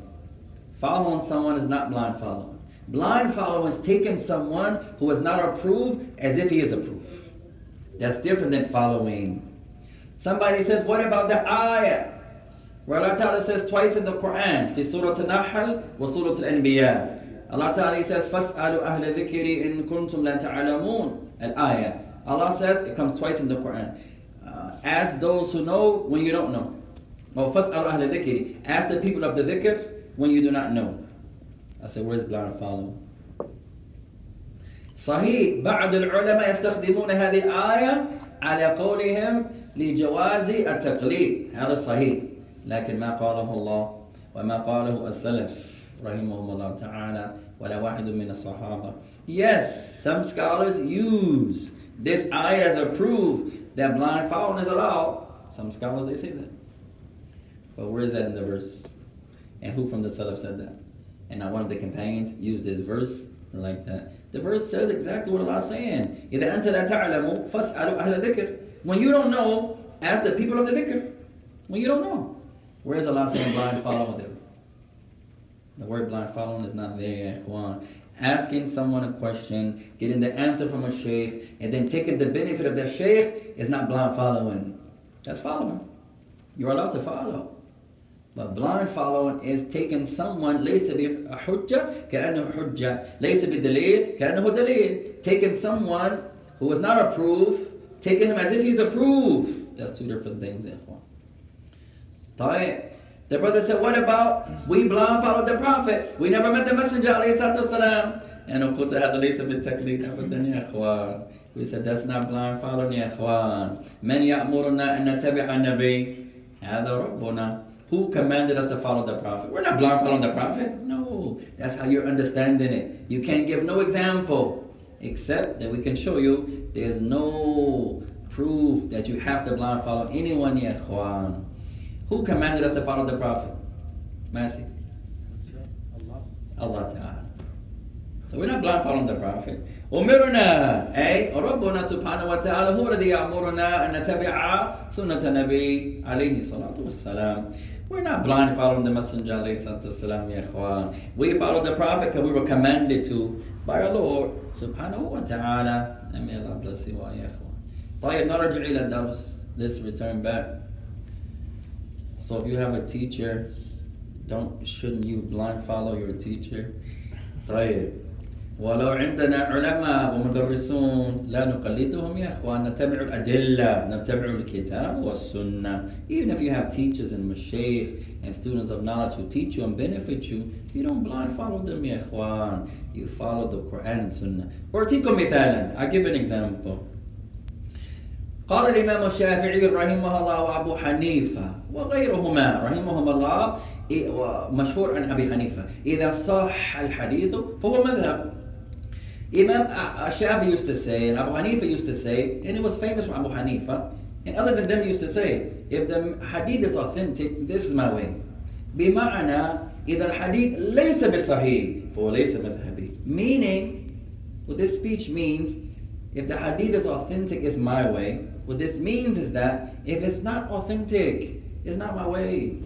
Following someone is not blind following. Blind following is taking someone who is not approved as if he is approved. That's different than following. Somebody says, what about the ayah? Where Allah Ta'ala says twice in the Quran, في سورة النحل وسورة الأنبياء. Allah Ta'ala says, فَاسْأَلُوا أَهْلَ ذِكْرِ إِن كُنْتُمْ لَا تَعْلَمُونَ Al-ayah. Allah says, it comes twice in the Quran. Uh, ask those who know when you don't know. Well, فَاسْأَلُوا أَهْلَ ذِكْرِ Ask the people of the dhikr when you do not know. I said, where's blind follow? صحيح بعض العلماء يستخدمون هذه الآية على قولهم لجواز التقليد هذا صحيح لكن ما قاله الله وما قاله السلف رحمهم الله تعالى ولا واحد من الصحابة Yes, some scholars use this ayah as a proof that blind following is allowed. Some scholars they say that. But where is that in the verse? And who from the Salaf said that? And now one of the companions used this verse like that. The verse says exactly what Allah is saying. إِذَا أَنْتَ لَا تَعْلَمُ فَاسْأَلُوا أَهْلَ ذِكْرِ When you don't know, ask the people of the dhikr. When you don't know. Where is Allah saying blind follow them? The word blind following is not there, Ikhwan. Asking someone a question, getting the answer from a sheikh, and then taking the benefit of that sheikh is not blind following. That's following. You're allowed to follow. But blind following is taking someone ليس بحجة كأنه حجة ليس بدليل كأنه دليل taking someone who is not approved taking him as if he's approved that's two different things إخوان طيب the brother said what about we blind followed the prophet we never met the messenger عليه الصلاة والسلام and قلت هذا ليس بالتقليد أبدا يا إخوان we said that's not blind following يا إخوان من يأمرنا أن نتبع النبي هذا ربنا who commanded us to follow the Prophet? We're not blind following the Prophet. No. That's how you're understanding it. You can't give no example except that we can show you there's no proof that you have to blind follow anyone, ya ikhwan. Who commanded us to follow the Prophet? Mercy. Allah. Allah Ta'ala. So we're not blind following the Prophet. أمرنا أي ربنا سبحانه وتعالى هو الذي يأمرنا أن نتبع سنة النبي عليه الصلاة والسلام. We're not blind following the Messenger والسلام, ya ikhwan. We follow the Prophet because we were commanded to by our Lord subhanahu wa ta'ala. And may Allah bless you all, ya ikhwan. طيب نرجع إلى الدرس. Let's return back. So if you have a teacher, don't shouldn't you blind follow your teacher? طيب ولو عندنا علماء ومدرسون لا نقلدهم يا إخوان نتبع الأدلة نتبع الكتاب والسنة. Even if you have teachers and mashayikh and students of knowledge who teach you and benefit you you don't blind follow them يا إخوان. You follow the Quran and Sunnah. أعطيكم مثالا I give an example. قال الإمام الشافعي رحمه الله وأبو حنيفة وغيرهما رحمهم الله مشهور عن أبي حنيفة. إذا صح الحديث فهو مذهب. Imam Shafi used to say, and Abu Hanifa used to say, and it was famous from Abu Hanifa, and other than them used to say, if the hadith is authentic, this is my way. بمعنى إذا الحديث ليس بالصحيح فهو ليس مذهبي. Meaning, what this speech means, if the hadith is authentic, it's my way. What this means is that if it's not authentic, it's not my way.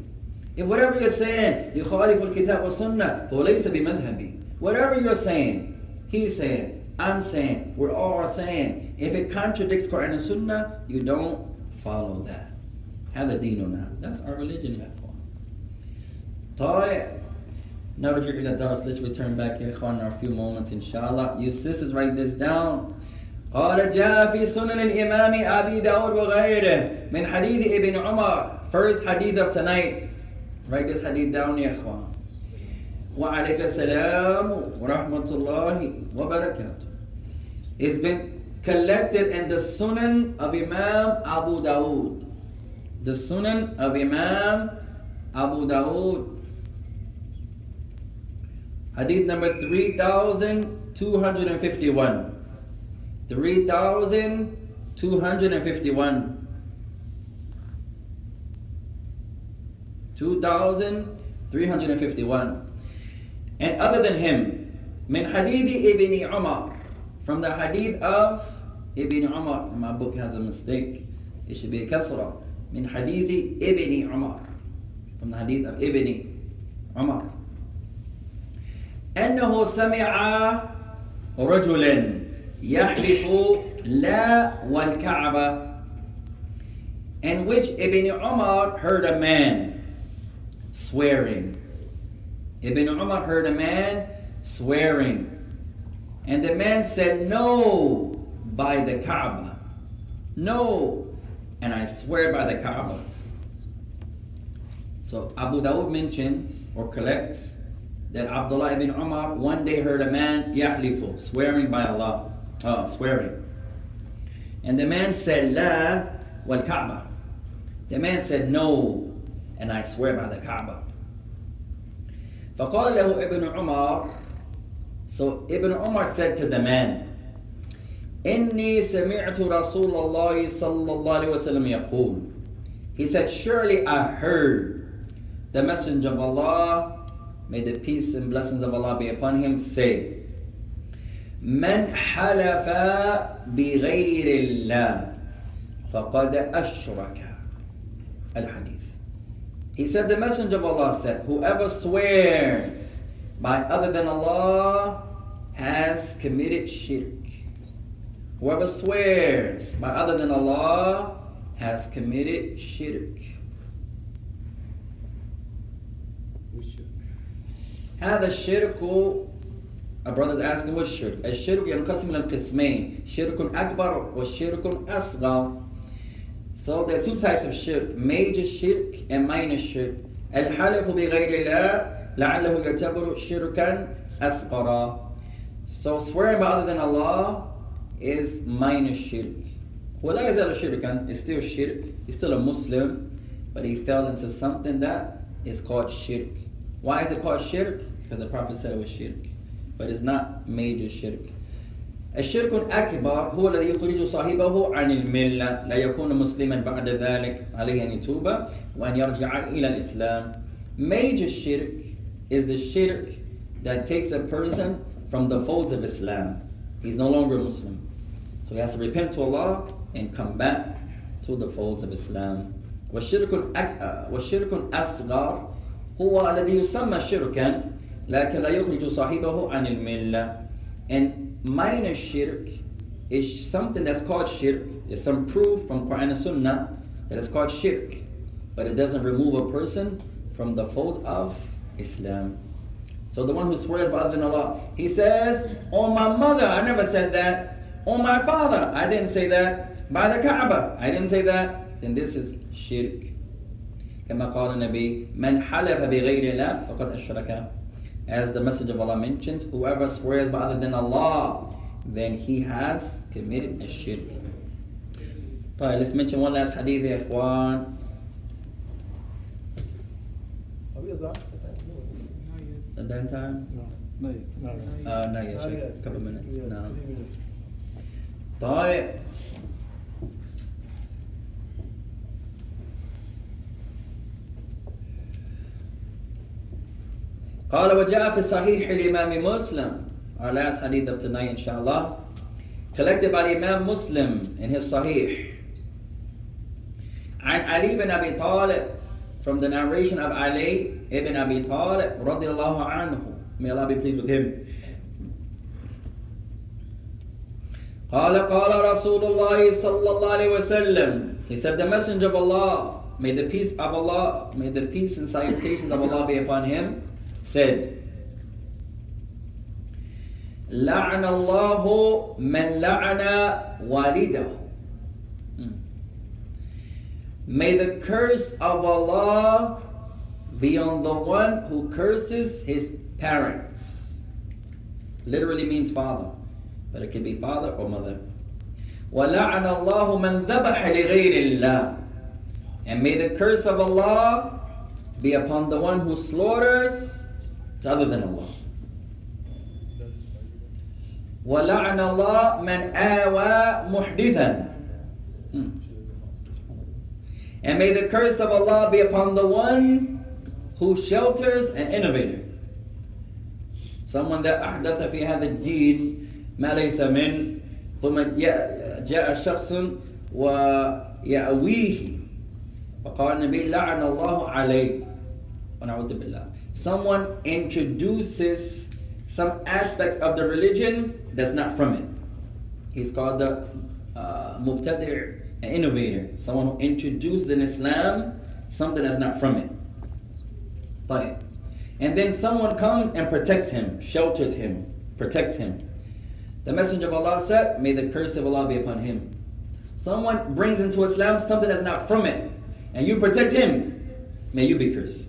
If whatever you're saying, يخالف الكتاب والسنة فهو ليس بمذهبي. Whatever you're saying, He's saying, I'm saying, we're all saying. If it contradicts Quran and Sunnah, you don't follow that. هذا ديننا. That's our religion يا إخوان. طيب. نرجع إلى الدرس. Let's return back يا إخوان in a few moments inshallah. You sisters write this down. قال جاء في سنن الإمام أبي داود وغيره من حديث ابن عمر first hadith of tonight write this hadith down يا إخوان وعليك السلام ورحمة الله وبركاته It's been collected in the Sunan of Imam Abu Dawud. The Sunan of Imam Abu Dawud. Hadith number 3251. 3251. 2351. And other than him, min hadith ibn Umar, from the hadith of Ibn Umar, my book has a mistake. It should be a kasra. Min hadith Ibn Umar, from the hadith of Ibn Umar. أنه سمع رجلا يحلف لا والكعبة in which Ibn Umar heard a man swearing. Ibn Umar heard a man swearing. And the man said, No, by the Kaaba. No, and I swear by the Kaaba. So Abu Dawud mentions or collects that Abdullah ibn Umar one day heard a man yahlifu, swearing by Allah, uh, swearing. And the man said, La wal Kaaba. The man said, No, and I swear by the Kaaba. فقال له ابن عمر So Ibn Umar said to the man, إني سمعت رسول الله صلى الله عليه وسلم يقول He said, Surely I heard the Messenger of Allah May the peace and blessings of Allah be upon him. Say, من حلف بغير الله فقد أشرك الحديث He said the messenger of Allah said whoever swears by other than Allah has committed shirk Whoever swears by other than Allah has committed shirk هذا الشرك a brother's asking what shirk الشرك ينقسم إلى القسمين شرك أكبر والشرك أصغر So there are two types of shirk major shirk and minor shirk الحلف بغير الله لعله يعتبر شركا أصغر So swearing by other than Allah is minor shirk ولا يزال شركا is still shirk he's still a Muslim but he fell into something that is called shirk Why is it called shirk? Because the Prophet said it was shirk. But it's not major shirk. الشرك الأكبر هو الذي يخرج صاحبه عن الملة لا يكون مسلما بعد ذلك عليه أن يتوب وأن يرجع إلى الإسلام Major shirk is the shirk that takes a person from the folds of Islam. He's no longer a Muslim. So he has to repent to Allah and come back to the folds of Islam. والشرك والشرك الأصغر هو الذي يسمى شركا لكن لا يخرج صاحبه عن الملة and minor shirk is something that's called shirk there's some proof from Quran and Sunnah that it's called shirk but it doesn't remove a person from the folds of Islam so the one who swears by other than Allah he says on my mother I never said that on my father I didn't say that by the Kaaba I didn't say that then this is shirk كما قال النبي من حلف بغير الله فقد أشرك as the message of Allah mentions whoever swears by other than Allah then he has committed a shirk طيب let's mention one last hadith يا إخوان That time? No, yeah. No, Uh, no, yeah, Not shake. yet. couple minutes. Yeah, No. three minutes. طيب قال وجاء في صحيح الإمام مسلم our last hadith of tonight inshallah collected by Imam Muslim in his Sahih عن علي بن أبي طالب from the narration of Ali ibn Abi Talib رضي الله عنه may Allah be pleased with him قال قال رسول الله صلى الله عليه وسلم He said the messenger of Allah may the peace of Allah may the peace and salutations of Allah be upon him said لعن الله من لعن والده. Hmm. May the curse of Allah be on the one who curses his parents. Literally means father, but it can be father or mother. وَلَعَنَ اللَّهُ مَنْ ذَبَحَ لِغَيْرِ اللَّهِ And may the curse of Allah be upon the one who slaughters to other than Allah. وَلَعَنَ اللَّهُ مَنْ آوَى مُحْدِثًا Hmm. And may the curse of Allah be upon the one who shelters an innovator. Someone that أحدث في هذا الدين ما ليس من ثم جاء شخص ويأويه فقال النبي لعن الله عليه ونعوذ بالله someone introduces some aspects of the religion that's not from it. He's called the uh, an innovator, someone who introduces in Islam something that's not from it. And then someone comes and protects him, shelters him, protects him. The Messenger of Allah said, May the curse of Allah be upon him. Someone brings into Islam something that's not from it, and you protect him, may you be cursed.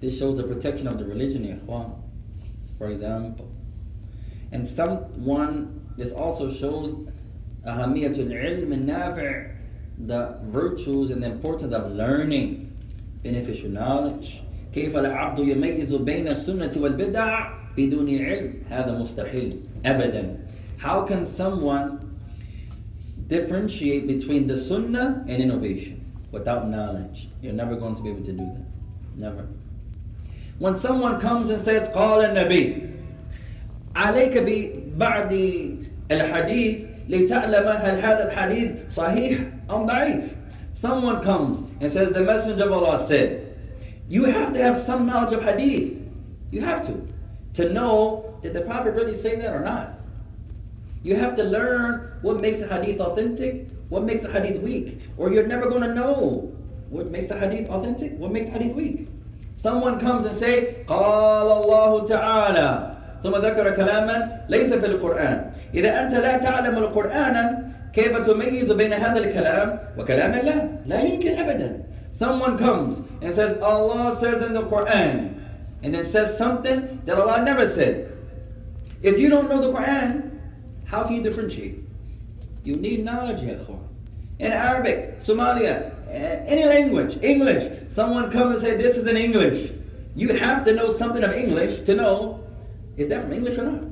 SubhanAllah. This shows the protection of the religion, ikhwan, for example. And someone, this also shows ahamiyatul ilm nafi' the virtues and the importance of learning beneficial knowledge كيف العبد يميز بين السنة والبدع بدون علم هذا مستحيل أبدا How can someone differentiate between the sunnah and innovation without knowledge? You're never going to be able to do that. Never. When someone comes and says قال النبي عليك ببعض الحديث لتعلم هل هذا الحديث صحيح أم ضعيف Someone comes and says the Messenger of Allah said, you have to have some knowledge of hadith. You have to. To know did the Prophet really say that or not. You have to learn what makes a hadith authentic, what makes a hadith weak. Or you're never going to know what makes a hadith authentic, what makes a hadith weak. Someone comes and say, قال الله تعالى ثم ذكر كلاما ليس في القرآن إذا أنت لا تعلم القرآن كيف تميز بين هذا الكلام وكلام الله لا يمكن أبدا Someone comes and says Allah says in the Quran and then says something that Allah never said. If you don't know the Quran, how can you differentiate? You need knowledge, ya In Arabic, Somalia, any language, English, someone comes and says this is in English. You have to know something of English to know is that from English or not?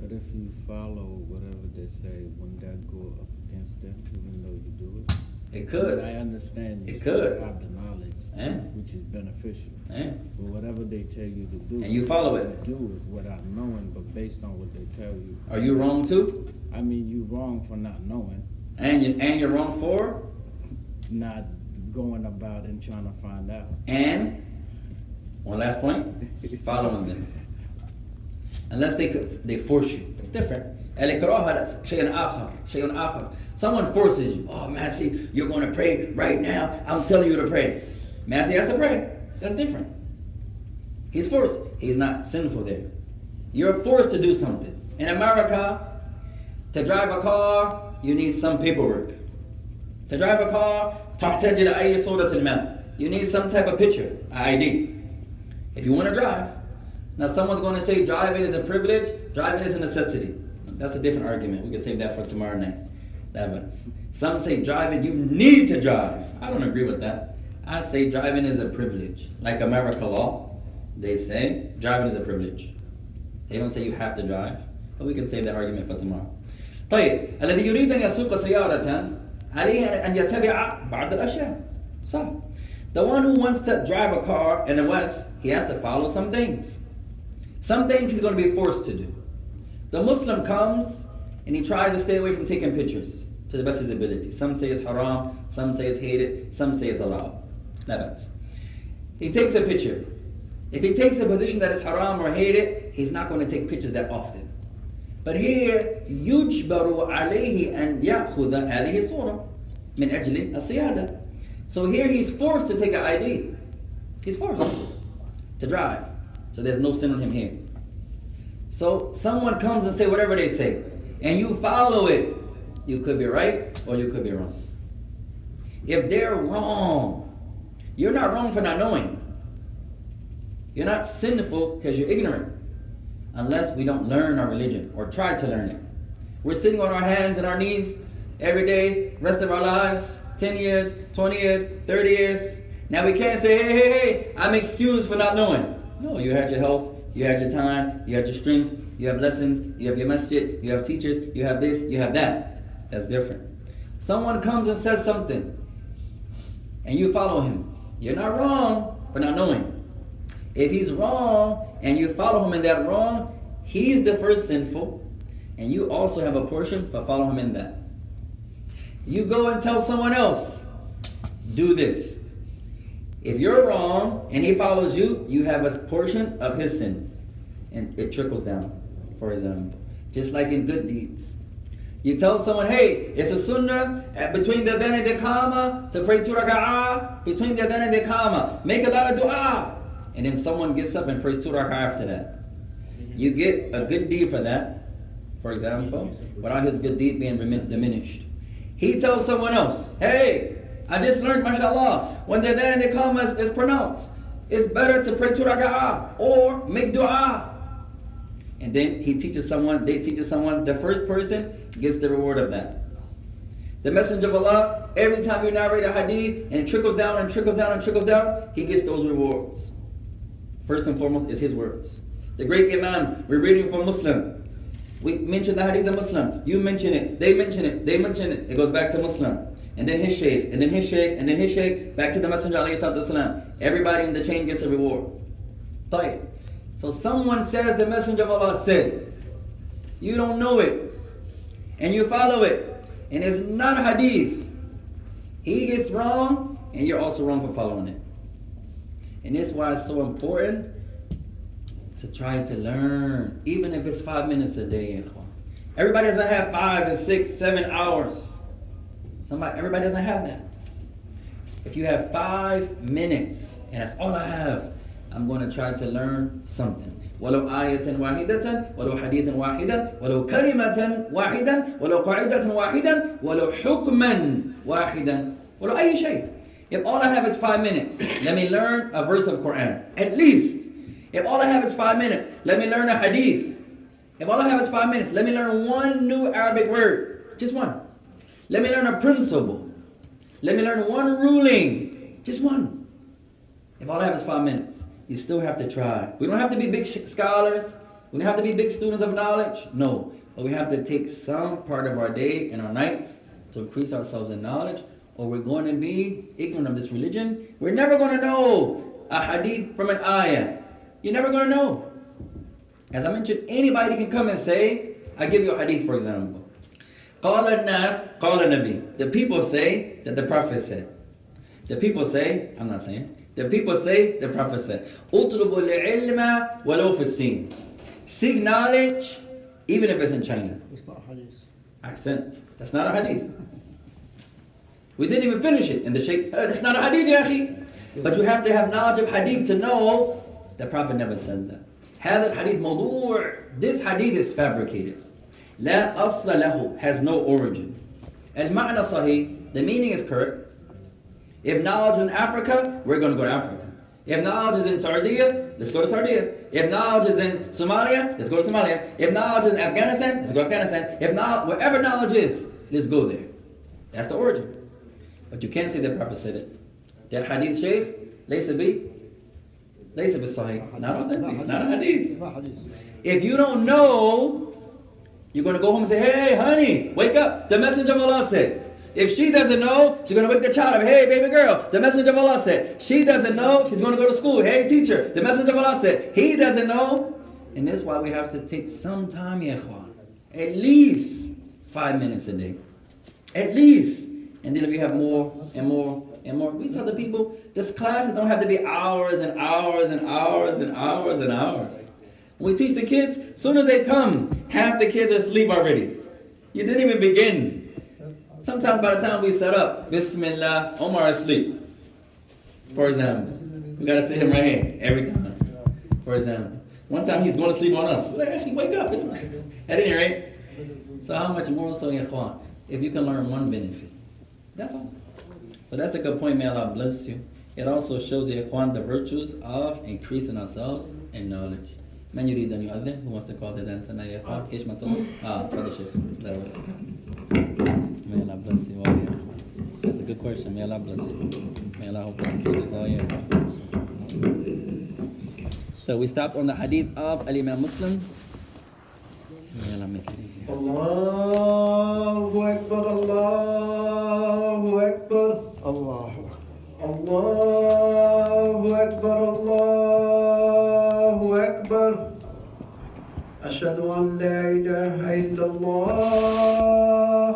But if you follow whatever they say, wouldn't that go up against them, even though you do it? It could. But I understand It could. have the knowledge, Eh? which is beneficial. Eh? But whatever they tell you to do, And you follow it. Do it without knowing, but based on what they tell you. Are you wrong too? I mean, you're wrong for not knowing, And you and you're wrong for? not going about and trying to find out. And one last point, [LAUGHS] following them. Unless they they force you, it's different. Someone forces you. Oh, Massey, you're going to pray right now. I'm telling you to pray. Massey has to pray. That's different. He's forced. He's not sinful there. You're forced to do something. In America, to drive a car, you need some paperwork. To drive a car, تحتاج إلى أي صورة ما. You need some type of picture, ID. If you want to drive. Now someone's going to say driving is a privilege, driving is a necessity. That's a different argument. We can save that for tomorrow night. That was. Some say driving, you need to drive. I don't agree with that. I say driving is a privilege. Like America law, they say driving is a privilege. They don't say you have to drive. But we can save that argument for tomorrow. طيب الذي يريد أن يسوق سيارة عليه أن يتبع بعض الأشياء. So, the one who wants to drive a car in the West, he has to follow some things. Some things he's going to be forced to do. The Muslim comes and he tries to stay away from taking pictures to the best of his ability. Some say it's haram, some say it's hated, some say it's allowed. That He takes a picture. If he takes a position that is haram or hated, he's not going to take pictures that often. But here, يجبر عليه أن يأخذ هذه الصورة من أجل السيادة. So here he's forced to take an ID. He's forced to drive. So there's no sin on him here. So someone comes and say whatever they say, and you follow it, you could be right or you could be wrong. If they're wrong, you're not wrong for not knowing. You're not sinful because you're ignorant. Unless we don't learn our religion or try to learn it. We're sitting on our hands and our knees every day, rest of our lives, 10 years, 20 years, 30 years. Now we can't say, hey, hey, hey, I'm excused for not knowing. No, you had your health, you had your time, you had your strength, you have lessons, you have your masjid, you have teachers, you have this, you have that. That's different. Someone comes and says something, and you follow him. You're not wrong for not knowing. If he's wrong and you follow him in that wrong, he's the first sinful, and you also have a portion for follow him in that. You go and tell someone else, do this. If you're wrong and he follows you, you have a portion of his sin. And it trickles down, for example. Just like in good deeds. You tell someone, hey, it's a sunnah uh, between the adhan and the iqama to pray two raka'ah, between the adhan and the iqama. Make a lot of dua. And then someone gets up and prays two raka'ah after that. Mm-hmm. You get a good deed for that, for example, without his good deed being diminished. He tells someone else, hey, I just learned, mashallah, when the adhan and the iqama is, is pronounced, it's better to pray two raka'ah or make dua. And then he teaches someone, they teach someone, the first person gets the reward of that. The Messenger of Allah, every time you narrate a hadith and it trickles down and trickles down and trickles down, he gets those rewards First and foremost is his words. The great Imams, we're reading from Muslim. We mention the hadith of Muslim. You mention it, they mention it, they mention it. It goes back to Muslim. And then his shaykh, and then his shaykh, and then his shaykh, back to the Messenger of Everybody in the chain gets a reward. طيب. So someone says the Messenger of Allah said, you don't know it, and you follow it, and it's not a hadith. He gets wrong, and you're also wrong for following it. And that's why it's so important to try to learn, even if it's five minutes a day. Everybody doesn't have five and six, seven hours. Somebody, everybody doesn't have that. If you have five minutes, and that's all I have, I'm going to try to learn something. ولو آية واحدة ولو حديثا واحدا ولو كلمة واحدا ولو قاعدة واحدا ولو حكما واحدا ولو أي شيء if all I have is five minutes, let me learn a verse of Quran. At least. If all I have is five minutes, let me learn a hadith. If all I have is five minutes, let me learn one new Arabic word. Just one. Let me learn a principle. Let me learn one ruling. Just one. If all I have is five minutes, you still have to try. We don't have to be big scholars. We don't have to be big students of knowledge. No. But we have to take some part of our day and our nights to increase ourselves in knowledge, or we're going to be ignorant of this religion. We're never going to know a hadith from an ayah. You're never going to know. As I mentioned, anybody can come and say, I give you a hadith, for example. Qala nas, qala nabi. The people say that the Prophet said. The people say, I'm not saying. The people say, the Prophet said. Utlubu ilma walau. Seek knowledge, even if it's in China. It's not a hadith. Accent. That's not a hadith. We didn't even finish it. And the Shaykh, oh, that's not a hadith, ya akhi. But you have to have knowledge of hadith to know the Prophet never said that. هذا الحديث موضوع. This hadith is fabricated. لا أصل له has no origin. المعنى صحيح. The meaning is correct. If knowledge is in Africa, we're going to go to Africa. If knowledge is in Sardinia, let's go to Sardinia. If knowledge is in Somalia, let's go to Somalia. If knowledge is in Afghanistan, let's go to Afghanistan. If knowledge, wherever knowledge is, let's go there. That's the origin. But you can't say the Prophet said it. That hadith, Shaykh, laysa bi, laysa bi sahih. Not authentic, it's not a hadith. If you don't know, you're going to go home and say, hey, honey, wake up. The Messenger of Allah said. If she doesn't know, she's going to wake the child up. Hey, baby girl, the Messenger of Allah said. She doesn't know, she's going to go to school. Hey, teacher, the Messenger of Allah said. He doesn't know. And that's why we have to take some time, Yahwan. At least five minutes a day. At least and then if you have more and more and more, we tell the people, this classes don't have to be hours and hours and hours and hours and hours. When we teach the kids, as soon as they come, half the kids are asleep already. You didn't even begin. Sometimes by the time we set up, Bismillah, Omar is asleep. For example. We gotta sit him right here every time. For example. One time he's going to sleep on us. Like, "Akhi, wake up. At any rate, so how much more so, ikhwan, if you can learn one benefit? That's all. So that's a good point. May Allah bless you. It also shows the ikhwan the virtues of increasing ourselves in knowledge. Man, you read the new يؤذن؟ Who wants to call the adhan tonight يا إخوان؟ إيش ما May Allah bless you all That's a good question. May Allah bless you. May Allah help us teach us all So we stopped on the hadith of Al-Imam Muslim. الله أكبر الله أكبر. الله الله أكبر الله أكبر. أشهد أن لا إله إلا الله.